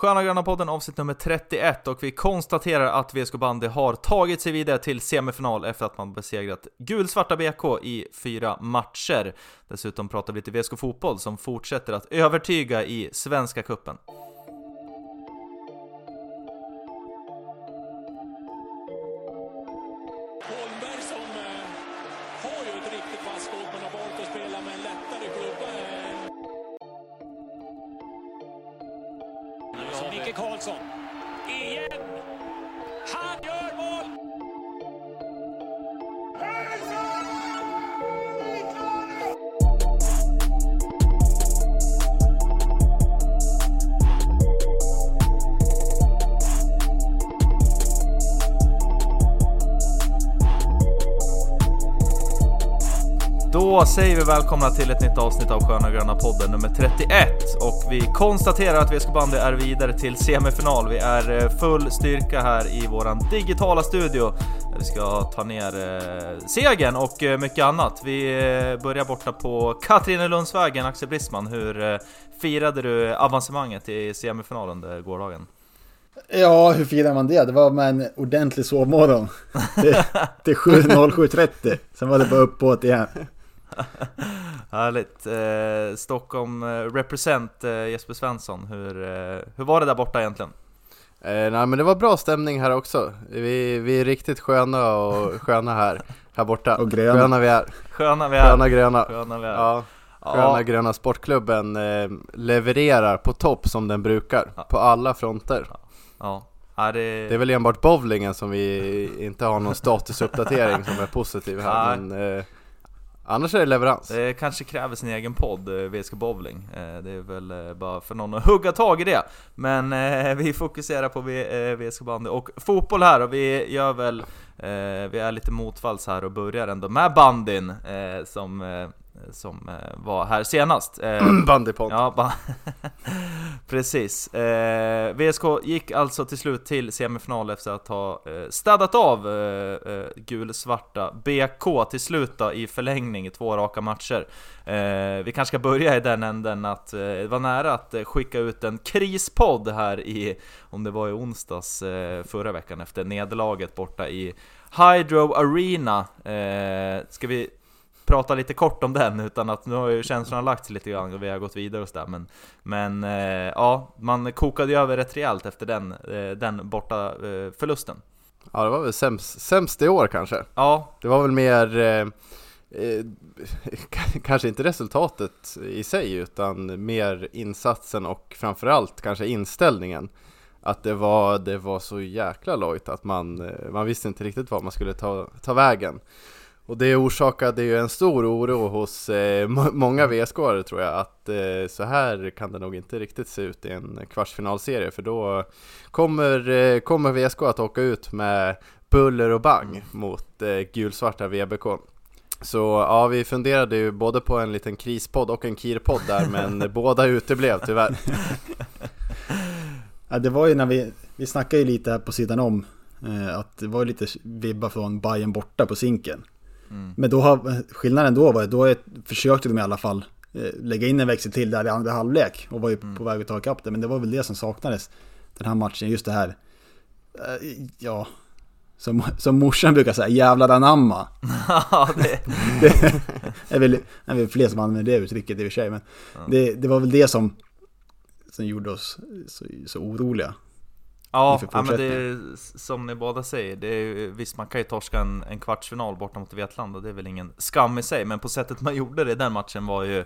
Sköna Gröna podden avsnitt nummer 31 och vi konstaterar att VSK Bandy har tagit sig vidare till semifinal efter att man besegrat gulsvarta BK i fyra matcher. Dessutom pratar vi lite VSK Fotboll som fortsätter att övertyga i Svenska Kuppen. Vi välkomna till ett nytt avsnitt av Sköna Gröna podden nummer 31 och vi konstaterar att VSK Bandy är vidare till semifinal. Vi är eh, full styrka här i våran digitala studio där vi ska ta ner eh, segern och eh, mycket annat. Vi eh, börjar borta på Katrinelundsvägen, Axel Brisman. Hur eh, firade du avancemanget i semifinalen under gårdagen? Ja, hur firar man det? Det var med en ordentlig sovmorgon. Till, till 7.07.30. Sen var det bara uppåt igen. Härligt! Eh, Stockholm eh, represent eh, Jesper Svensson, hur, eh, hur var det där borta egentligen? Eh, nej men det var bra stämning här också. Vi, vi är riktigt sköna och sköna här, här borta. Och gröna. Sköna vi är. Sköna vi är! Sköna gröna. Sköna vi är. Ja, Ja. sköna gröna sportklubben eh, levererar på topp som den brukar. På alla fronter. Ja. Ja, det... Det är väl enbart bowlingen som vi inte har någon statusuppdatering som är positiv här. Men eh, annars är det leverans. det kanske kräver sin egen podd, eh, VSK Bowling. Eh, det är väl eh, bara för någon att hugga tag i det. Men vi fokuserar på VSK bandy och fotboll här och vi gör väl, vi är lite motvalls här och börjar ändå med bandyn som, som eh, var här senast. Eh, Bandypont. Ja, ba- precis. Eh, VSK gick alltså till slut till semifinal efter att ha eh, städat av eh, eh, gulsvarta BK till slut då, i förlängning i två raka matcher. Eh, vi kanske ska börja i den änden att eh, det var nära att eh, skicka ut en krispodd här i, om det var i onsdags eh, förra veckan efter nederlaget borta i Hydro Arena. Eh, ska vi prata lite kort om den utan att nu har ju känslorna lagt sig lite grann och vi har gått vidare och sådär men Men eh, ja, man kokade ju över rätt rejält efter den, eh, den borta eh, förlusten Ja det var väl sämst, sämst i år kanske. Ja, Det var väl mer, eh, eh, kanske inte resultatet i sig utan mer insatsen och framförallt kanske inställningen. Att det var, det var så jäkla lojt att man, eh, man visste inte riktigt vad man skulle ta, ta vägen. Och det orsakade ju en stor oro hos eh, må- många vsk tror jag att eh, så här kan det nog inte riktigt se ut i en kvartsfinalserie för då kommer, eh, kommer VSK att åka ut med buller och bang mot eh, gulsvarta VBK. Så ja, vi funderade ju både på en liten krispodd och en kirpodd där men båda uteblev tyvärr. Ja, det var ju när vi, vi snackade ju lite här på sidan om. Eh, att det var lite vibbar från Bayern borta på Zinken. Men då har, skillnaden då var då försökte de i alla fall eh, lägga in en växel till där i andra halvlek. Och var ju på väg att ta ikapp det. Men det var väl det som saknades den här matchen. Just det här. eh, Ja. Som, som morsan brukar säga, jävlar anamma. ja det, Det är väl, är väl fler som använder det uttrycket i och för sig. Men det, det var väl det som, som gjorde oss så, så oroliga. Ja, men det är som ni båda säger, det är, visst man kan ju torska en, en kvartsfinal borta mot Vetlanda, det är väl ingen skam i sig, men på sättet man gjorde det i den matchen var ju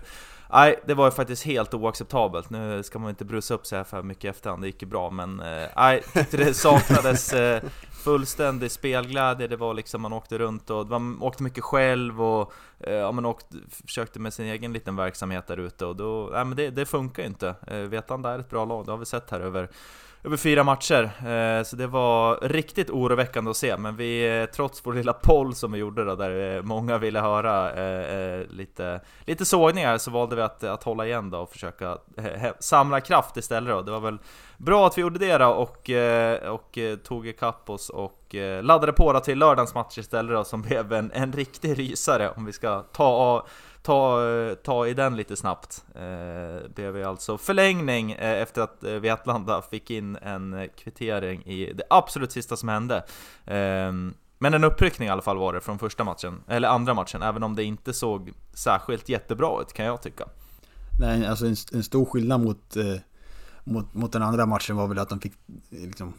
Nej, det var ju faktiskt helt oacceptabelt. Nu ska man inte brusa upp sig här för mycket i efterhand, det gick ju bra men eh, Nej, det saknades eh, fullständig spelglädje, det var liksom man åkte runt och man åkte mycket själv och eh, ja, man åkte, försökte med sin egen liten verksamhet där ute och då, nej men det, det funkar ju inte. Eh, Vetlanda är ett bra lag, det har vi sett här över över fyra matcher, eh, så det var riktigt oroväckande att se, men vi, trots vår lilla poll som vi gjorde då, där många ville höra lite, lite sågningar, så valde vi att, att hålla igen då och försöka samla kraft istället då. Det var väl bra att vi gjorde det då och, eh, och eh, tog ikapp oss och eh, laddade på då till lördagens match istället då, som blev en, en riktig rysare om vi ska ta, ta, ta i den lite snabbt. Eh, det blev ju alltså förlängning efter att Vetlanda fick in en kvittering i det absolut sista som hände. Eh, men en uppryckning i alla fall var det från första matchen, eller andra matchen, även om det inte såg särskilt jättebra ut kan jag tycka. Nej, alltså en, en stor skillnad mot, eh, mot, mot den andra matchen var väl att de fick liksom,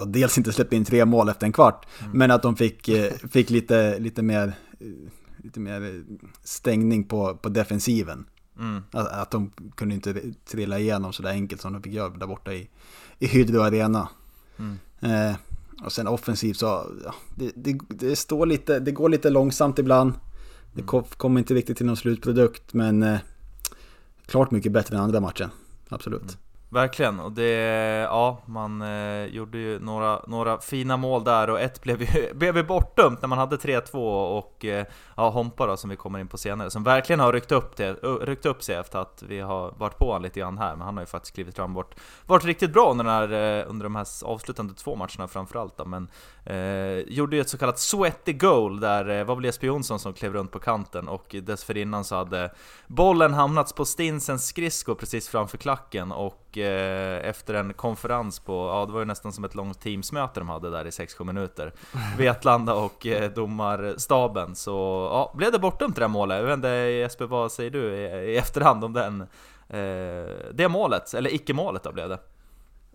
och dels inte släppa in tre mål efter en kvart, mm. men att de fick, eh, fick lite, lite, mer, lite mer stängning på, på defensiven. Mm. Att, att, de kunde inte trilla igenom så där enkelt som de fick göra där borta i, i Hydro Arena. Mm. Eh, och sen offensivt så, ja, det, det, det, står lite, det går lite långsamt ibland. Det kom, kommer inte riktigt till någon slutprodukt, men eh, klart mycket bättre än andra matchen. Absolut. Verkligen, och det, ja, man eh, gjorde ju några, några fina mål där och ett blev ju, blev ju bortdömt när man hade 3-2 och eh, ja, Hompa då som vi kommer in på senare, som verkligen har ryckt upp, det, ryckt upp sig efter att vi har varit på honom lite grann här, men han har ju faktiskt klivit fram bort, varit riktigt bra under, här, eh, under de här avslutande två matcherna framförallt då, men eh, gjorde ju ett så kallat sweaty goal där, eh, var väl Jesper Jonsson som klev runt på kanten och dessförinnan så hade bollen hamnat på Stinsens skridsko precis framför klacken och eh, efter en konferens på, ja det var ju nästan som ett långt teamsmöte de hade där i 6-7 minuter Vetlanda och eh, domarstaben så ja, blev det bortdömt det där målet? Jag vet inte Jesper, vad säger du i, i efterhand om den? Eh, det målet, eller icke-målet då blev det?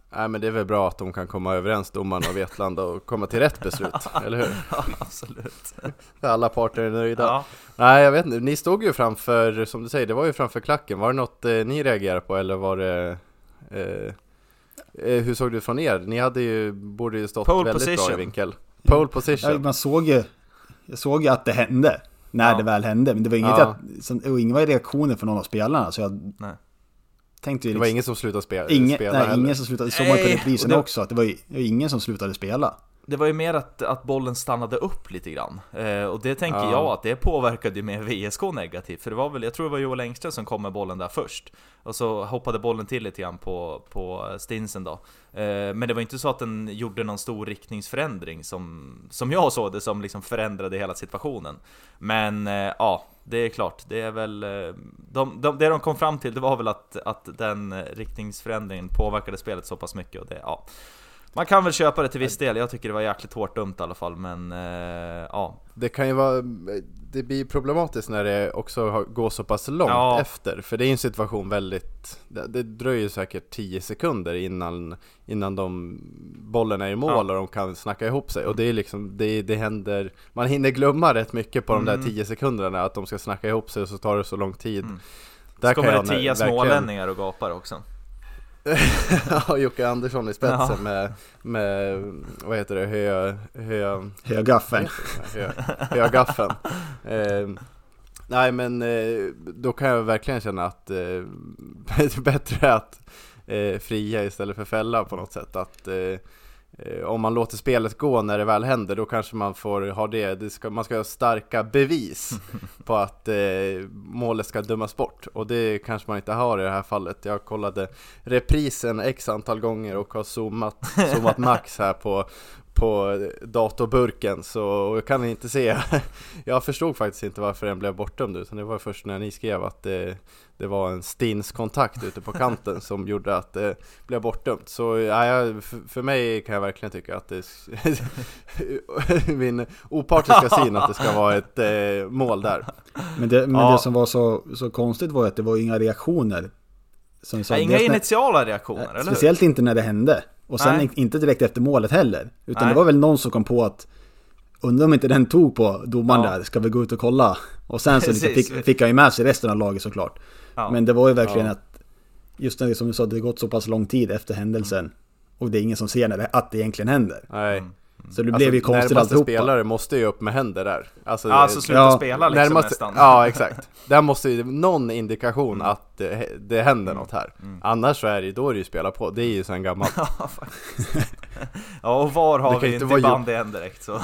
Nej men det är väl bra att de kan komma överens, domarna och Vetlanda, och komma till rätt beslut, eller hur? Ja, absolut. Alla parter är nöjda. Ja. Nej jag vet inte, ni stod ju framför, som du säger, det var ju framför klacken. Var det något eh, ni reagerade på eller var det... Eh, eh hur såg det ut från er? Ni hade ju, borde ju stått Pole väldigt position. bra i vinkel. Pole position. Ja, man såg ju, jag såg ju att det hände när ja. det väl hände. Men det var inget ja. att, som, och ingen var reaktioner från någon av spelarna. Så jag nej. tänkte ju Det var liksom- ingen som slutade spela, ingen, spela Nej, heller. ingen som slutade. Så man på reprisen det... också. Att det var ju ingen som slutade spela det var ju mer att, att bollen stannade upp lite grann. Eh, och det tänker ja. jag att det påverkade ju mer VSK negativt. För det var väl, jag tror det var Joel Engström som kom med bollen där först. Och så hoppade bollen till lite grann på, på Stinsen då. Eh, men det var inte så att den gjorde någon stor riktningsförändring som, som jag såg det, som liksom förändrade hela situationen. Men eh, ja, det är klart, det är väl... Eh, de, de, det de kom fram till, det var väl att, att den riktningsförändringen påverkade spelet så pass mycket och det, ja. Man kan väl köpa det till viss del, jag tycker det var jäkligt hårt dumt i alla fall, men eh, ja. Det kan ju vara, det blir problematiskt när det också går så pass långt ja. efter, för det är ju en situation väldigt, det, det dröjer säkert 10 sekunder innan, innan de, bollen är i mål ja. och de kan snacka ihop sig. Och det är liksom, det, det händer, man hinner glömma rätt mycket på de där 10 mm. sekunderna, att de ska snacka ihop sig och så tar det så lång tid. Mm. Där så kommer det 10 smålänningar och gapar också. ja, Jocke Andersson i spetsen ja. med, med, vad heter det, hö... hö Högaffeln. Hö, högaffeln. eh, nej men eh, då kan jag verkligen känna att eh, det är bättre att eh, fria istället för fälla på något sätt. Att Eh, om man låter spelet gå när det väl händer, då kanske man får ha det, det ska, man ska ha starka bevis på att eh, målet ska dömas bort. Och det kanske man inte har i det här fallet. Jag kollade reprisen x antal gånger och har zoomat, zoomat max här på, på datorburken så jag kan inte se. Jag förstod faktiskt inte varför den blev bortdömd utan det var först när ni skrev att det, det var en stins kontakt ute på kanten som gjorde att det blev bortdömt. Så ja, för mig kan jag verkligen tycka att det Min opartiska syn att det ska vara ett eh, mål där. Men, det, men ja. det som var så, så konstigt var att det var inga reaktioner. Som sa, Inga initiala reaktioner, eller Speciellt inte när det hände och sen Nej. inte direkt efter målet heller. Utan Nej. det var väl någon som kom på att Undrar om inte den tog på domaren ja. där, ska vi gå ut och kolla? Och sen så liksom fick, fick han ju med sig resten av laget såklart. Ja. Men det var ju verkligen ja. att Just när det som du sa, det har gått så pass lång tid efter händelsen. Mm. Och det är ingen som ser när det, att det egentligen händer. Nej. Mm. Så det blev ju alltså, konstigt alltihopa. spelare måste ju upp med händer där. Alltså, alltså sluta ja, spela liksom närmaste, nästan. Ja, exakt. Där måste ju någon indikation mm. att det, det händer mm. något här. Mm. Annars så är det, då är det ju spela på. Det är ju sen gammalt. ja, och var har vi inte bandy än direkt så.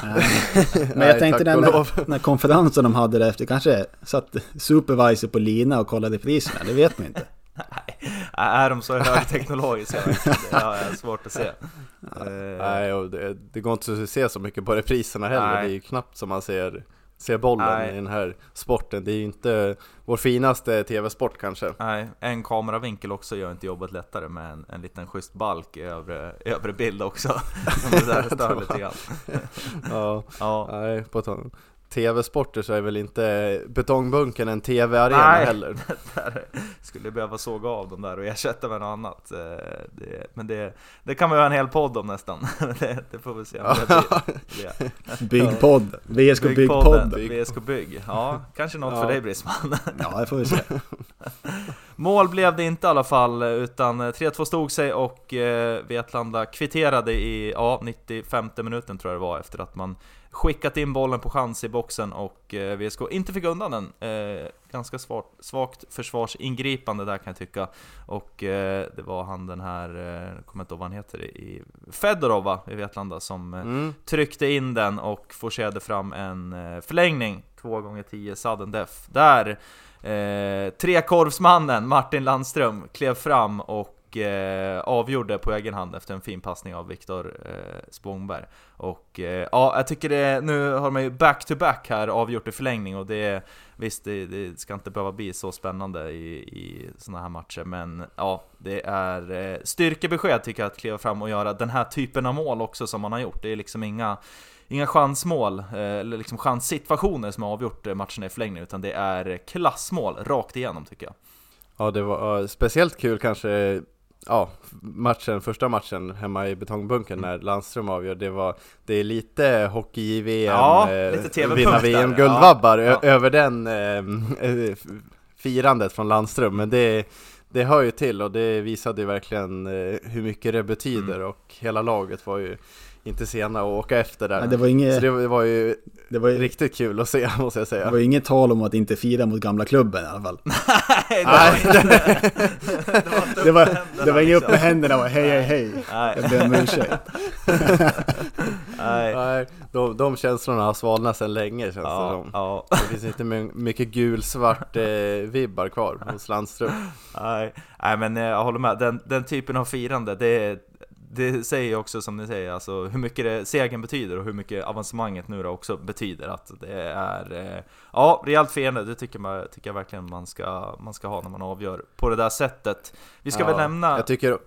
Men jag tänkte den när, när konferensen de hade där efter, kanske satt supervisor på lina och kollade priserna, det vet man inte. Nej, är de så högteknologiska? det har jag svårt att se. Nej, och det, det går inte att se så mycket på repriserna heller. Nej. Det är ju knappt som man ser se bollen Nej. i den här sporten. Det är ju inte vår finaste tv-sport kanske. Nej, en kameravinkel också gör inte jobbet lättare med en, en liten schysst balk i övre, övre bild också. Som det där stör lite grann. Ja, Ja. nej, på tal tv-sporter så är väl inte betongbunken en tv-arena Nej. heller. där skulle behöva såga av dem där och ersätta med något annat. Eh, Det, men det, det kan man göra en hel podd om nästan. Det, det får vi se om det blir. VSK Byggpodd. VSK Bygg. Ja, kanske något Ja. för dig Brisman. Ja, det får vi se. Mål blev det inte i alla fall, utan 3-2 stod sig och eh, Vetlanda kvitterade i ja, 95 minuten tror jag det var efter att man skickat in bollen på chans i boxen och eh, VSK inte fick undan den. Eh, ganska svagt, svagt försvarsingripande där kan jag tycka. Och eh, det var han den här, eh, kommer inte ihåg vad han heter, i Fedorov va, i Vetlanda som eh, Mm. tryckte in den och forcerade fram en eh, förlängning, 2 gånger 10 sudden death. Där eh, trekorvsmannen Martin Landström klev fram och eh, avgjorde på egen hand efter en fin passning av Viktor eh, Spångberg. Och eh, ja, jag tycker det, nu har man ju back-to-back här avgjort i förlängning och det Visst, det, det ska inte behöva bli så spännande i, i sådana här matcher, men ja, det är eh, styrkebesked tycker jag att kliva fram och göra den här typen av mål också som man har gjort. Det är liksom inga, inga chansmål, eh, eller liksom chanssituationer som har avgjort eh, matcherna i förlängning, utan det är klassmål rakt igenom tycker jag. Ja, det var speciellt kul kanske Ja, matchen, första matchen hemma i betongbunken när Landström avgör, det var Det är lite hockey-VM, Ja, eh, lite TV-punkt vinna där. VM-guldvabbar Ja, ja. över den eh, eh, firandet från Landström, men det det hör ju till och det visade ju verkligen hur mycket det betyder Mm. och hela laget var ju inte sena att åka efter där. Nej, det var Så inget, det var ju det var, riktigt kul att se måste jag det säga. var inget tal om att inte fira mot gamla klubben i alla fall. Nej, det var inte Det var, upp med händerna, det var inget upp liksom. med händerna och hej hej hej. Nej, Jag ber om ursäkt. nej. Nej, de, de känslorna har svalnat sedan länge känns det Ja, som. ja. Det finns inte my- mycket gulsvart eh, vibbar kvar hos Landström. Nej, nej men eh, jag håller med. Den, den typen av firande, det, det säger ju också som ni säger, alltså hur mycket det, segern betyder och hur mycket avancemanget nu då också betyder. Att det är, eh, ja, rejält firande, det tycker, man, tycker jag verkligen man ska, man ska ha när man avgör på det där sättet. Vi ska Ja, väl nämna... Jag tycker,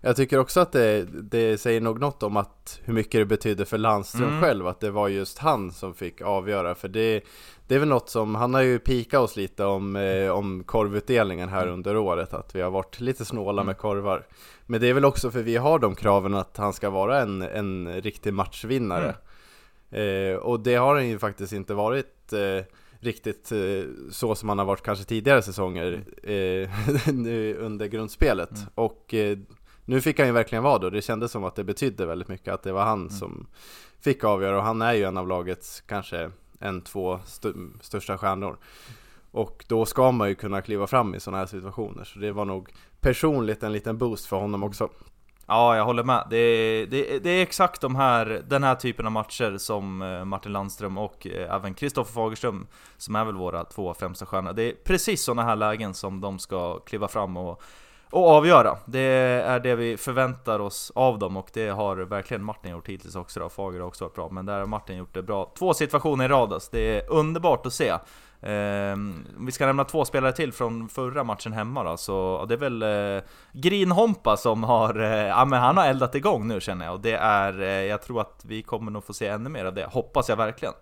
jag tycker också att det, det säger nog något om att hur mycket det betyder för Landström Mm. själv att det var just han som fick avgöra. För det, det är väl något som, han har ju pikat oss lite om, eh, om korvutdelningen här under året, att vi har varit lite snåla Mm. med korvar. Men det är väl också för vi har de kraven att han ska vara en, en riktig matchvinnare. Mm. Eh, och det har han ju faktiskt inte varit eh, riktigt eh, så som han har varit kanske tidigare säsonger eh, nu under grundspelet. Mm. Och eh, nu fick han ju verkligen vara då. Det kändes som att det betydde väldigt mycket att det var han Mm. som fick avgöra. Och han är ju en av lagets kanske en, två st största stjärnor. Och då ska man ju kunna kliva fram i sådana här situationer. Så det var nog personligt en liten boost för honom också. Ja, jag håller med. Det är, det, det är exakt de här, den här typen av matcher som eh, Martin Landström och eh, även Kristoffer Fagerström, som är väl våra två främsta stjärnor. Det är precis sådana här lägen som de ska kliva fram och, och avgöra. Det är det vi förväntar oss av dem och det har verkligen Martin gjort hittills också då. Fager har också varit bra, men där har Martin gjort det bra. Två situationer i rad alltså. Det är underbart att se. Eh, om vi ska nämna två spelare till från förra matchen hemma då, så ja, det är väl eh, Grinhompa som har, eh, ja men han har eldat igång nu känner jag och det är, eh, jag tror att vi kommer nog få se ännu mer av det, hoppas jag verkligen.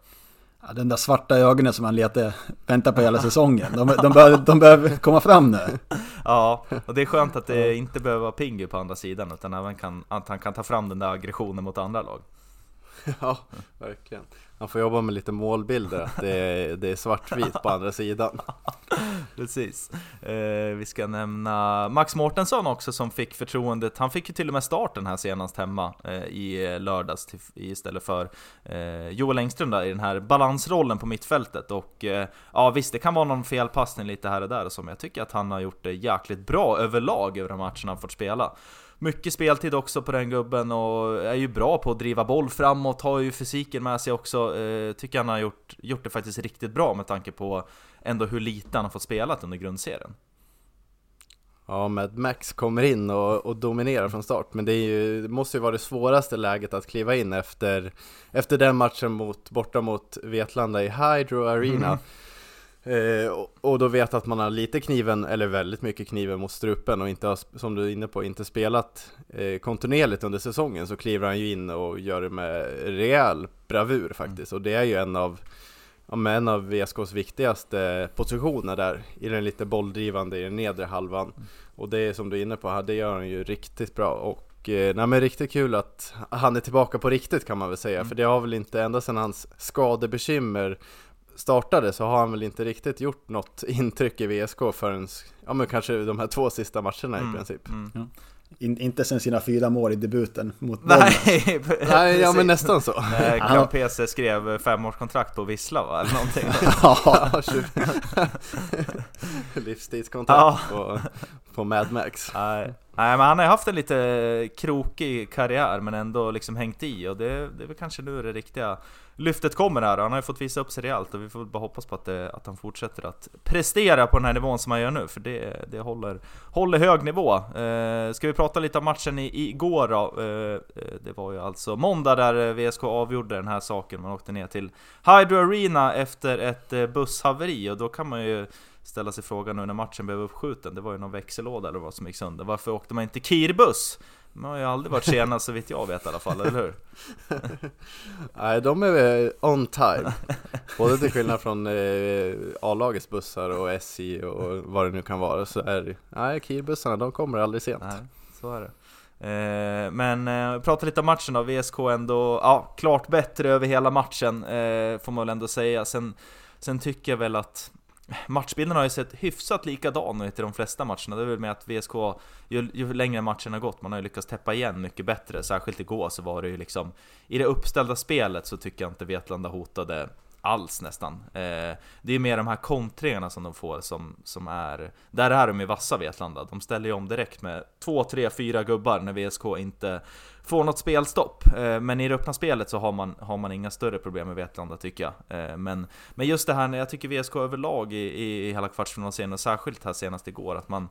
Ja, den där svarta ögonen som han letade, väntar på hela säsongen. De, de, bör, de behöver komma fram nu. Ja, och det är skönt att det inte behöver vara Pingu på andra sidan utan även kan, att han kan ta fram den där aggressionen mot andra lag. Ja, verkligen. Han får jobba med lite målbilder, att det är, det är svartvitt på andra sidan. Precis. Eh, vi ska nämna Max Mårtensson också som fick förtroendet. Han fick ju till och med starten här senast hemma eh, i lördags till, istället för eh, Joel Engström där i den här balansrollen på mittfältet. Och eh, ja visst, det kan vara någon felpassning lite här och där och så, men jag tycker att han har gjort det jäkligt bra överlag över de matcherna han fått spela. Mycket speltid också på den gubben och är ju bra på att driva boll framåt, har ju fysiken med sig också. Eh, tycker han har gjort, gjort det faktiskt riktigt bra med tanke på ändå hur lite han har fått spelat under grundserien. Ja, Mad Max kommer in och, och dominerar från start, men det, ju, det måste ju vara det svåraste läget att kliva in efter, efter den matchen mot, borta mot Vetlanda i Hydro Arena. Mm. Eh, och, och då vet att man har lite kniven, eller väldigt mycket kniven mot strupen och inte har, som du är inne på, inte spelat eh, kontinuerligt under säsongen så kliver han ju in och gör det med rejäl bravur faktiskt. Mm. Och det är ju en av ja, en av VSKs viktigaste positioner där i den lite bolldrivande i den nedre halvan. Mm. Och det är som du är inne på, det gör han ju riktigt bra. Och eh, nej, men riktigt kul att han är tillbaka på riktigt kan man väl säga. Mm. För det har väl inte, ända sedan hans skadebekymmer startade så har han väl inte riktigt gjort något intryck i VSK förrän, ja men kanske de här två sista matcherna mm. i princip. Mm. Ja. In, inte sen sina fyra mål i debuten mot Nej, Nej ja men nästan så. Kram PC skrev femårskontrakt på Vissla va? Eller någonting. ja, Livstidskontrakt ja. på, på Mad Max. Nej. Nej men han har haft en lite krokig karriär men ändå liksom hängt i och det, det är väl kanske nu det riktiga lyftet kommer här. Han har ju fått visa upp sig rejält och vi får bara hoppas på att, det, att han fortsätter att prestera på den här nivån som han gör nu, för det, det håller, håller hög nivå. Eh, ska vi prata lite om matchen i, igår då? Eh, det var ju alltså måndag där VSK avgjorde den här saken, man åkte ner till Hydro Arena efter ett eh, busshaveri och då kan man ju ställa sig frågan nu när matchen blev uppskjuten, det var ju någon växellåda eller vad som gick sönder, varför åkte man inte kirbuss? De har ju aldrig varit sena så vitt jag vet i alla fall, eller hur? Nej, de är on time. Både till skillnad från eh, A-lagets bussar och SJ och vad det nu kan vara så är Nej, Kirbussarna de kommer aldrig sent. Nej, så är det. Eh, men eh, prata lite om matchen då, VSK ändå, ja, klart bättre över hela matchen, eh, får man väl ändå säga. Sen, sen tycker jag väl att Matchbilden har ju sett hyfsat likadan ut i de flesta matcherna. Det är väl med att VSK, ju, ju längre matchen har gått, man har ju lyckats täppa igen mycket bättre. Särskilt igår så var det ju liksom, i det uppställda spelet så tycker jag inte Vetlanda hotade alls nästan. Eh, det är mer de här kontringarna som de får som, som är... Där är de ju vassa Vetlanda. De ställer ju om direkt med 2, 3, 4 gubbar när VSK inte får något spelstopp. Eh, men i det öppna spelet så har man, har man inga större problem med Vetlanda tycker jag. Eh, men, men just det här, jag tycker VSK överlag i, i, i hela kvartsfinalserien och särskilt här senast igår, att man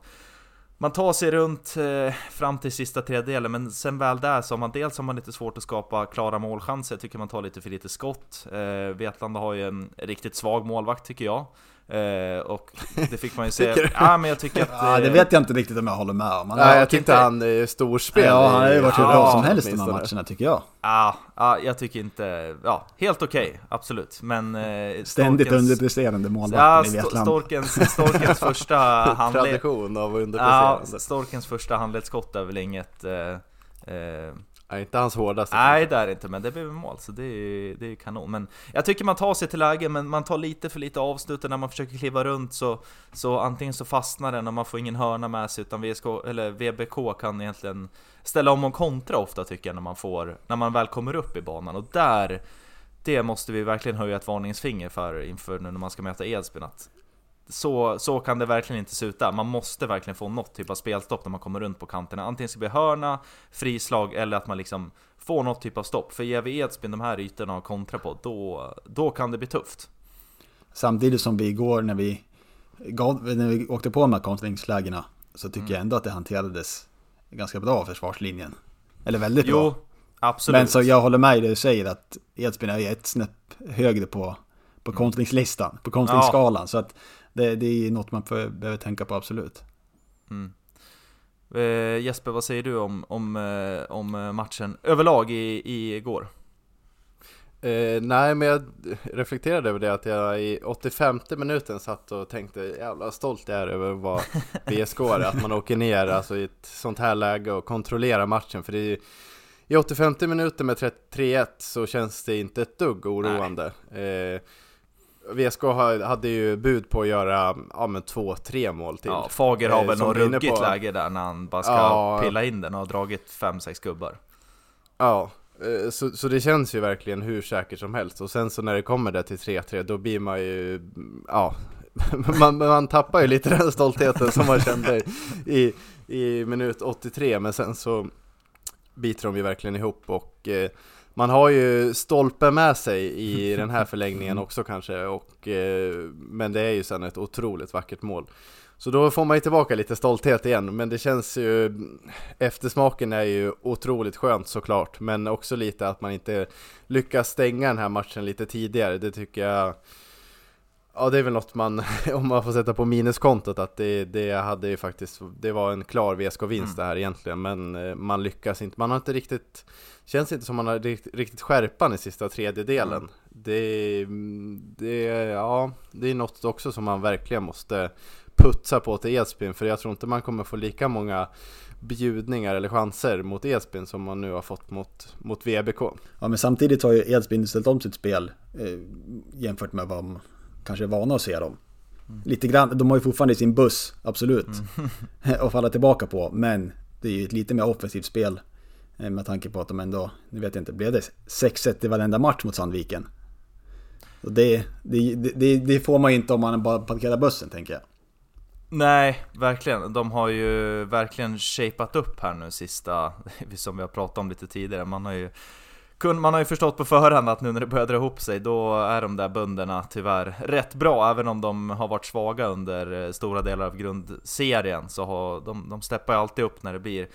man tar sig runt eh, fram till sista tredjedelen, men sen väl där så har man dels har man lite svårt att skapa klara målchanser, jag tycker man tar lite för lite skott. Eh, Vetlanda har ju en riktigt svag målvakt tycker jag. Eh, och det fick man ju se. ja, men jag tycker att... Ja, det vet jag inte riktigt om jag håller med om. Nej, jag tyckte han är storspel. Ja, han har ju varit hur bra som helst i de här matcherna tycker jag. Ja, ja jag tycker inte... Ja, helt okej, okay, absolut. Men... Eh, Ständigt underpresterande målvakten ja, i Vietnam. Storkens, Storkens första handled... Tradition av underpresterande. Ja, Storkens första handledsskott är väl inget... Eh, eh, Nej, inte hans hårdaste. Nej, det är inte, men det blev mål, så det är, det är kanon. Men jag tycker man tar sig till läge, men man tar lite för lite avslut när man försöker kliva runt så, så antingen så fastnar den och man får ingen hörna med sig, utan VSK, eller VBK kan egentligen ställa om och kontra ofta tycker jag när man får, när man väl kommer upp i banan. Och där, det måste vi verkligen höja ett varningsfinger för inför nu när man ska möta Edsbyn. Att så, så kan det verkligen inte se ut där. Man måste verkligen få något typ av spelstopp när man kommer runt på kanterna. Antingen ska det bli hörna, frislag eller att man liksom får något typ av stopp. För ger vi Edsbyn de här ytorna att kontra på, då, då kan det bli tufft. Samtidigt som vi igår när vi, gav, när vi åkte på de här kontringslägena så tycker mm. jag ändå att det hanterades ganska bra av försvarslinjen. Eller väldigt jo, bra. Absolut. Men så jag håller med i det du säger att Edsbyn är ett snäpp högre på, på kontringslistan, på kontringsskalan. Ja. Så att det, det är något man behöver tänka på absolut. Mm. Eh, Jesper, vad säger du om, om, eh, om matchen överlag i, i igår? Eh, nej, men jag reflekterade över det att jag i 85 minuten satt och tänkte jävla stolt jag är över vara VSK att man åker ner alltså, i ett sånt här läge och kontrollerar matchen. För det är, i 85 minuter med 3-1 så känns det inte ett dugg oroande. Eh, VSK hade ju bud på att göra ja, men två, tre mål till. Ja, Fager har eh, väl något ruggigt på... läge där när han bara ska ja, pilla in den och har dragit fem, sex gubbar. Ja, eh, så, så det känns ju verkligen hur säkert som helst. Och sen så när det kommer där till 3-3, då blir man ju, ja, man, man tappar ju lite den stoltheten som man kände i, i minut 83. Men sen så biter de ju verkligen ihop och eh, man har ju stolpe med sig i den här förlängningen också kanske, och, eh, men det är ju sen ett otroligt vackert mål. Så då får man ju tillbaka lite stolthet igen, men det känns ju Eftersmaken är ju otroligt skönt såklart, men också lite att man inte lyckas stänga den här matchen lite tidigare, det tycker jag Ja det är väl något man, om man får sätta på minuskontot att det, det hade ju faktiskt, det var en klar VSK-vinst mm. det här egentligen Men eh, man lyckas inte, man har inte riktigt, känns inte som man har riktigt, riktigt skärpan i sista tredjedelen mm. det, det, ja, det är något också som man verkligen måste putsa på till Edsbyn För jag tror inte man kommer få lika många bjudningar eller chanser mot Edsbyn som man nu har fått mot, mot VBK Ja men samtidigt har ju Edsbyn ställt om sitt spel eh, jämfört med vad kanske är vana att se dem. Mm. Lite grann, de har ju fortfarande sin buss, absolut. Mm. att falla tillbaka på. Men det är ju ett lite mer offensivt spel. Eh, med tanke på att de ändå, nu vet jag inte, blev det 6-1 i varenda match mot Sandviken? Och det, det, det, det, får man ju inte om man bara parkerar bussen tänker jag. Nej, verkligen. De har ju verkligen shapat upp här nu sista, som vi har pratat om lite tidigare. Man har ju man har ju förstått på förhand att nu när det börjar dra ihop sig, då är de där bönderna tyvärr rätt bra, även om de har varit svaga under eh, stora delar av grundserien, så har de, de steppar ju alltid upp när det blir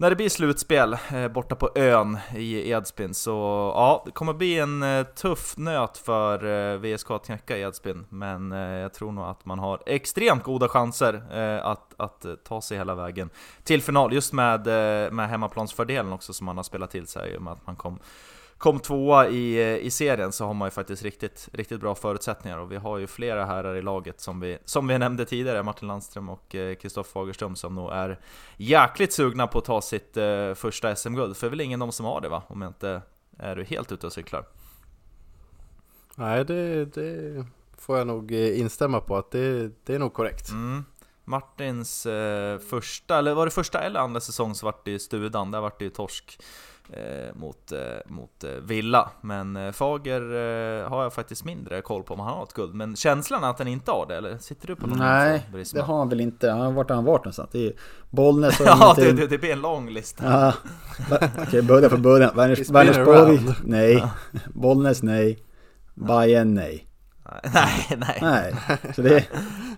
när det blir slutspel eh, borta på ön i Edsbyn så ja, det kommer bli en eh, tuff nöt för eh, VSK att knäcka Edsbyn. Men jag tror nog att man har extremt goda chanser att, att ta sig hela vägen till final. Just med, med hemmaplansfördelen också som man har spelat till sig, i och med att man kom kom tvåa i, eh, i serien så har man ju faktiskt riktigt, riktigt bra förutsättningar och vi har ju flera herrar i laget som vi, som vi nämnde tidigare, Martin Landström och Kristoffer eh, Fagerström som nog är jäkligt sugna på att ta sitt eh, första SM-guld, för det är väl ingen av dem som har det va? Om jag inte är du helt ute och cyklar? Nej, det, det får jag nog eh, instämma på att det, det är nog korrekt. Mm. Martins eh, första, eller var det första eller andra säsong så vart det ju Studan, där vart det ju torsk mot, eh, mot eh, Villa. Men eh, Fager eh, har jag faktiskt mindre koll på om han har ett guld. Men känslan är att han inte har det, eller sitter du på någon Nej, det har han väl inte. Han har varit han varit någonstans? Är Bollnäs Ja, det, det, det blir en lång lista. Ja. Okej, okay, börja från början. Vänersborg, nej. Bollnäs, nej. Bayern, nej. Nej, nej. Nej, så det...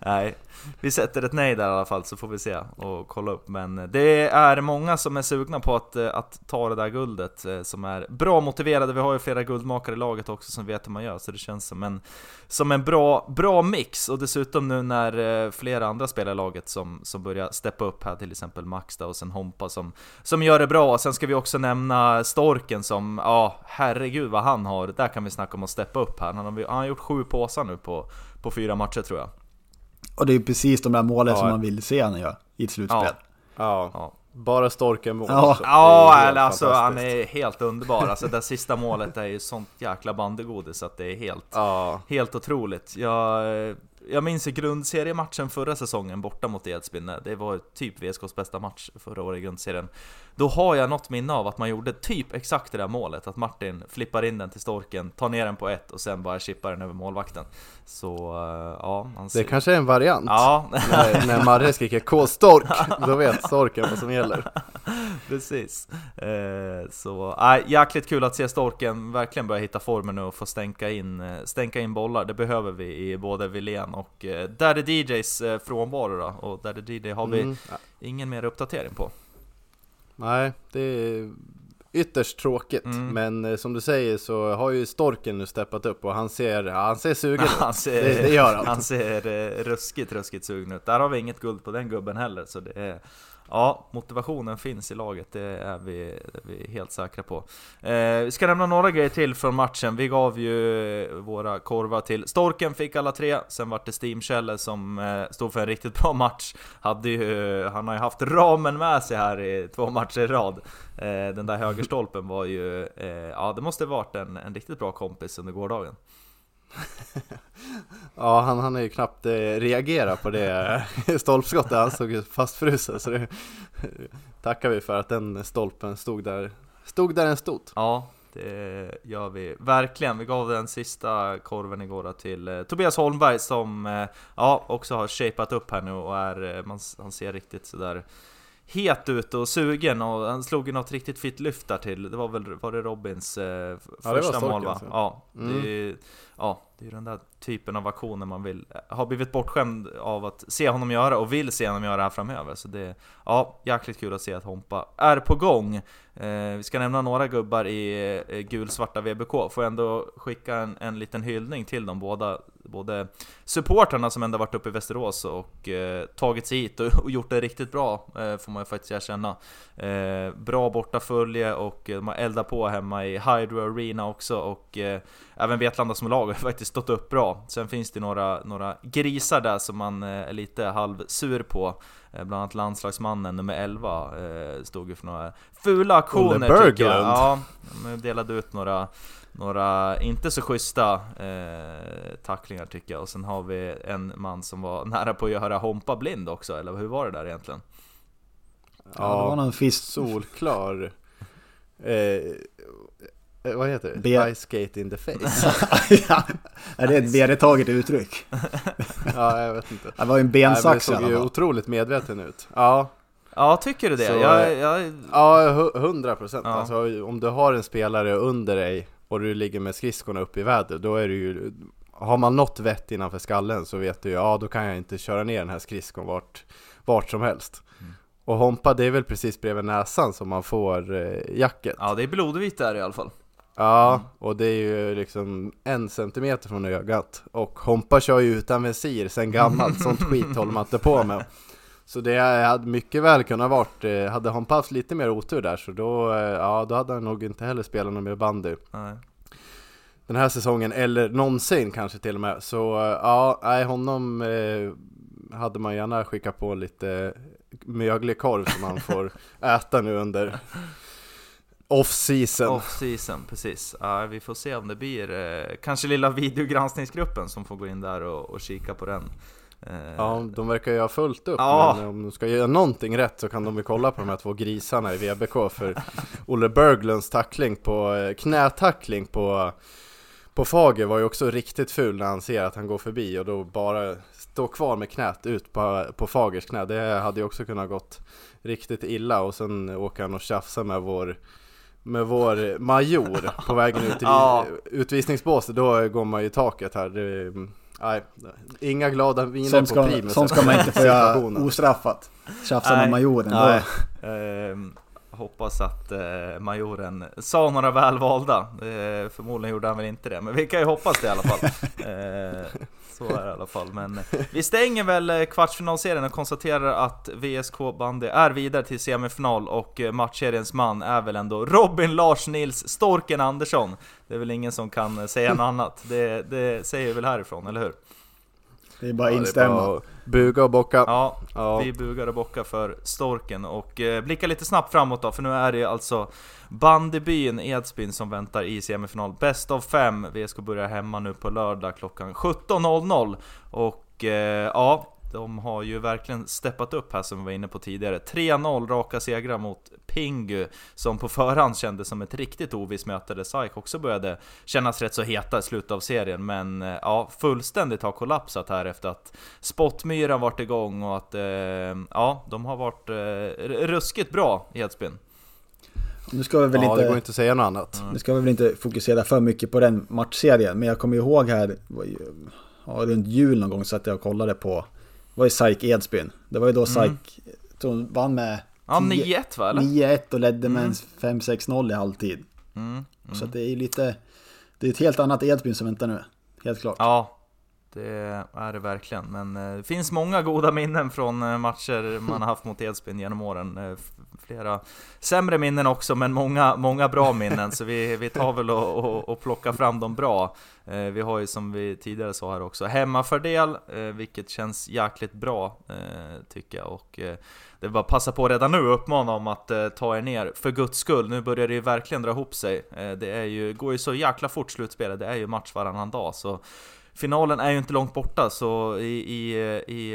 nej vi sätter ett nej där i alla fall så får vi se och kolla upp. Men eh, det är många som är sugna på att, eh, att ta det där guldet eh, som är bra motiverade. Vi har ju flera guldmakare i laget också som vet hur man gör så det känns som en, som en bra, bra mix. Och dessutom nu när flera andra spelare i laget som, som börjar steppa upp här, till exempel Max och sen Hompa som, som gör det bra. Sen ska vi också nämna Storken som, ja herregud vad han har. Där kan vi snacka om att steppa upp här. Han har, han har gjort sju påsar nu på, på fyra matcher tror jag. Och det är precis de där målen ja. som man vill se han gör i ett slutspel. Ja. ja. Bara storken mål Ja, ja eller alltså han är helt underbar. Alltså det sista målet är ju sånt jäkla bandegodis så att det är helt, ja. helt otroligt. Jag jag minns i grundseriematchen förra säsongen borta mot Edsbyn, det var typ VSKs bästa match förra året i grundserien. Då har jag något minne av att man gjorde typ exakt det där målet, att Martin flippar in den till Storken, tar ner den på ett och sen bara chippar den över målvakten. Så uh, ja, man ser... Det kanske är en variant? Ja. när, när Marre skriker K-stork, då vet Storken vad som gäller. Precis. Eh, så äh, jäkligt kul att se Storken verkligen börja hitta formen nu och få stänka in, eh, stänka in bollar. Det behöver vi i både Wilén och eh, Daddy DJs eh, frånvaro då. Och Daddy DJ har vi mm. ingen mer uppdatering på. Nej, det är ytterst tråkigt. Mm. Men eh, som du säger så har ju Storken nu steppat upp och han ser, han ser sugen ut. han ser, det, det, gör han. Han ser eh, ruskigt, ruskigt sugen ut. Där har vi inget guld på den gubben heller. Så det är Ja, motivationen finns i laget, det är vi, det är vi helt säkra på. Eh, vi ska nämna några grejer till från matchen. Vi gav ju våra korvar till Storken, fick alla tre. Sen vart det Steam som eh, stod för en riktigt bra match. Hade ju, han har ju haft ramen med sig här i två matcher i rad. Eh, den där högerstolpen var ju, eh, ja det måste varit en, en riktigt bra kompis under gårdagen ja, han hann ju knappt eh, reagera på det stolpskottet, han stod fastfrusen så det tackar vi för att den stolpen stod där, stod där den stod. Ja, det gör vi verkligen. Vi gav den sista korven igår till eh, Tobias Holmberg som eh, ja, också har shapat upp här nu och är, eh, man, han ser riktigt sådär het ute och sugen och han slog ju något riktigt fint lyft där till. Det var väl var det Robins eh, Ja, det var första mål va? ja. Ja, Mm. det är, ja, det är ju den där typen av aktioner man vill, har blivit bortskämd av att se honom göra och vill se honom göra här framöver. Så det, ja, jäkligt kul att se att Hompa är på gång. Eh, vi ska nämna några gubbar i eh, gulsvarta VBK, får jag ändå skicka en, en liten hyllning till dem båda. Både supportrarna som ändå varit uppe i Västerås och eh, tagit sig hit och, och gjort det riktigt bra, eh, får man ju faktiskt erkänna. Eh, bra bortafölje och eh, de har eldat på hemma i Hydro Arena också och eh, även Vetlanda som lag har faktiskt stått upp bra. Sen finns det några, några grisar där som man eh, är lite halvsur på. Eh, Bland annat landslagsmannen nummer 11 eh, stod ju för några fula aktioner tycker jag. Ja, de delade ut några några inte så schyssta eh, tacklingar tycker jag. Och sen har vi en man som var nära på att göra Hompa blind också, eller hur var det där egentligen? Ja, det var någon fisk. solklar eh, Vad heter det? Be- Ice skate in the face ja, är det ett vedertaget uttryck? Ja, jag vet inte Det var ju en Nej, men Det bensax i såg alla ju fall. otroligt medveten ut Ja, Ja, tycker du det? Så, jag, eh, jag, ja hu- 100 procent Ja. Alltså om du har en spelare under dig och du ligger med skridskorna upp i väder Då är det ju Har man något vett innanför skallen så vet du ju Ja, då kan jag inte köra ner den här skridskon vart, vart som helst Mm. Och Hompa, det är väl precis bredvid näsan som man får eh, jacket ja, det är blodvitt där i alla fall. Ja, och det är ju liksom en centimeter från ögat. Och Hompa kör ju utan visir sen gammalt, sånt skit håller man inte på med. Så det hade mycket väl kunnat varit, eh, hade Hompa haft lite mer otur där så då, eh, ja då hade han nog inte heller spelat någon mer bandy. Nej. Den här säsongen, eller någonsin kanske till och med Så eh, ja, nej honom eh, hade man gärna skickat på lite möglig korv som han får äta nu under off-season Off-season, precis. Ja, vi får se om det blir eh, kanske lilla videogranskningsgruppen som får gå in där och, och kika på den. Eh, Ja, de verkar ju ha fullt upp, Ja. men om de ska göra någonting rätt så kan de ju kolla på de här två grisarna i VBK för Olle Berglunds tackling på, eh, knätackling på, på Fager var ju också riktigt ful när han ser att han går förbi och då bara stå kvar med knät ut på, på Fagers knä. Det hade ju också kunnat gått riktigt illa och sen åker han och tjafsar med vår med vår major på vägen ut i Ja. utvisningsbåset, då går man ju i taket här. Det, nej, inga glada Sånt på ska, primusen. sånt ska man inte få göra Situationen. ostraffat. Tjafsa med majoren. Nej. Ehm, hoppas att eh, majoren sa några välvalda. Eh, förmodligen gjorde han väl inte det, men vi kan ju hoppas det i alla fall. Så är det i alla fall. Men eh, vi stänger väl eh, kvartsfinalserien och konstaterar att VSK bandy är vidare till semifinal och eh, matchseriens man är väl ändå Robin Lars Nils Storken Andersson. Det är väl ingen som kan säga något annat. Det, det säger vi väl härifrån, eller hur? det är bara att Ja, det är instämma. Buga och bocka. Ja, Ja. vi bugar och bockar för Storken och eh, blickar lite snabbt framåt då, för nu är det alltså bandybyn Edsbyn som väntar i semifinal. Bäst av fem, VSK börjar hemma nu på lördag klockan 17.00 och eh, ja, de har ju verkligen steppat upp här som vi var inne på tidigare. 3-0 raka segrar mot Pingu, som på förhand kändes som ett riktigt ovisst möte där SAIK också började kännas rätt så heta i slutet av serien. Men eh, ja, fullständigt har kollapsat här efter att Spottmyran varit igång och att eh, ja, de har varit eh, ruskigt bra i Edsbyn. Nu ska vi väl ja, det går inte, inte att säga något annat. nu ska vi väl inte fokusera för mycket på den matchserien. Men jag kommer ihåg här, det var ju, ja, runt jul någon gång så att jag och kollade på, var ju SAIK Edsbyn. Det var ju då SAIK mm. vann med Ja, 10 9-1 va eller? 9-1 och ledde med Mm. en 5-6-0 i halvtid. Mm, Så att det är ju lite, det är ett helt annat Edsbyn som väntar nu. Helt klart. Ja, det är det verkligen. Men eh, det finns många goda minnen från eh, matcher man har haft mot Edsbyn genom åren. Eh, flera sämre minnen också, men många, många bra minnen. Så vi, vi tar väl och, och, och plockar fram de bra. Vi har ju som vi tidigare sa här också hemmafördel, vilket känns jäkligt bra tycker jag. Och det är bara att passa på redan nu och uppmana om att ta er ner, för guds skull. Nu börjar det ju verkligen dra ihop sig. Det är ju, går ju så jäkla fort slutspelet, det är ju match varannan dag. Så Finalen är ju inte långt borta, så i, i, i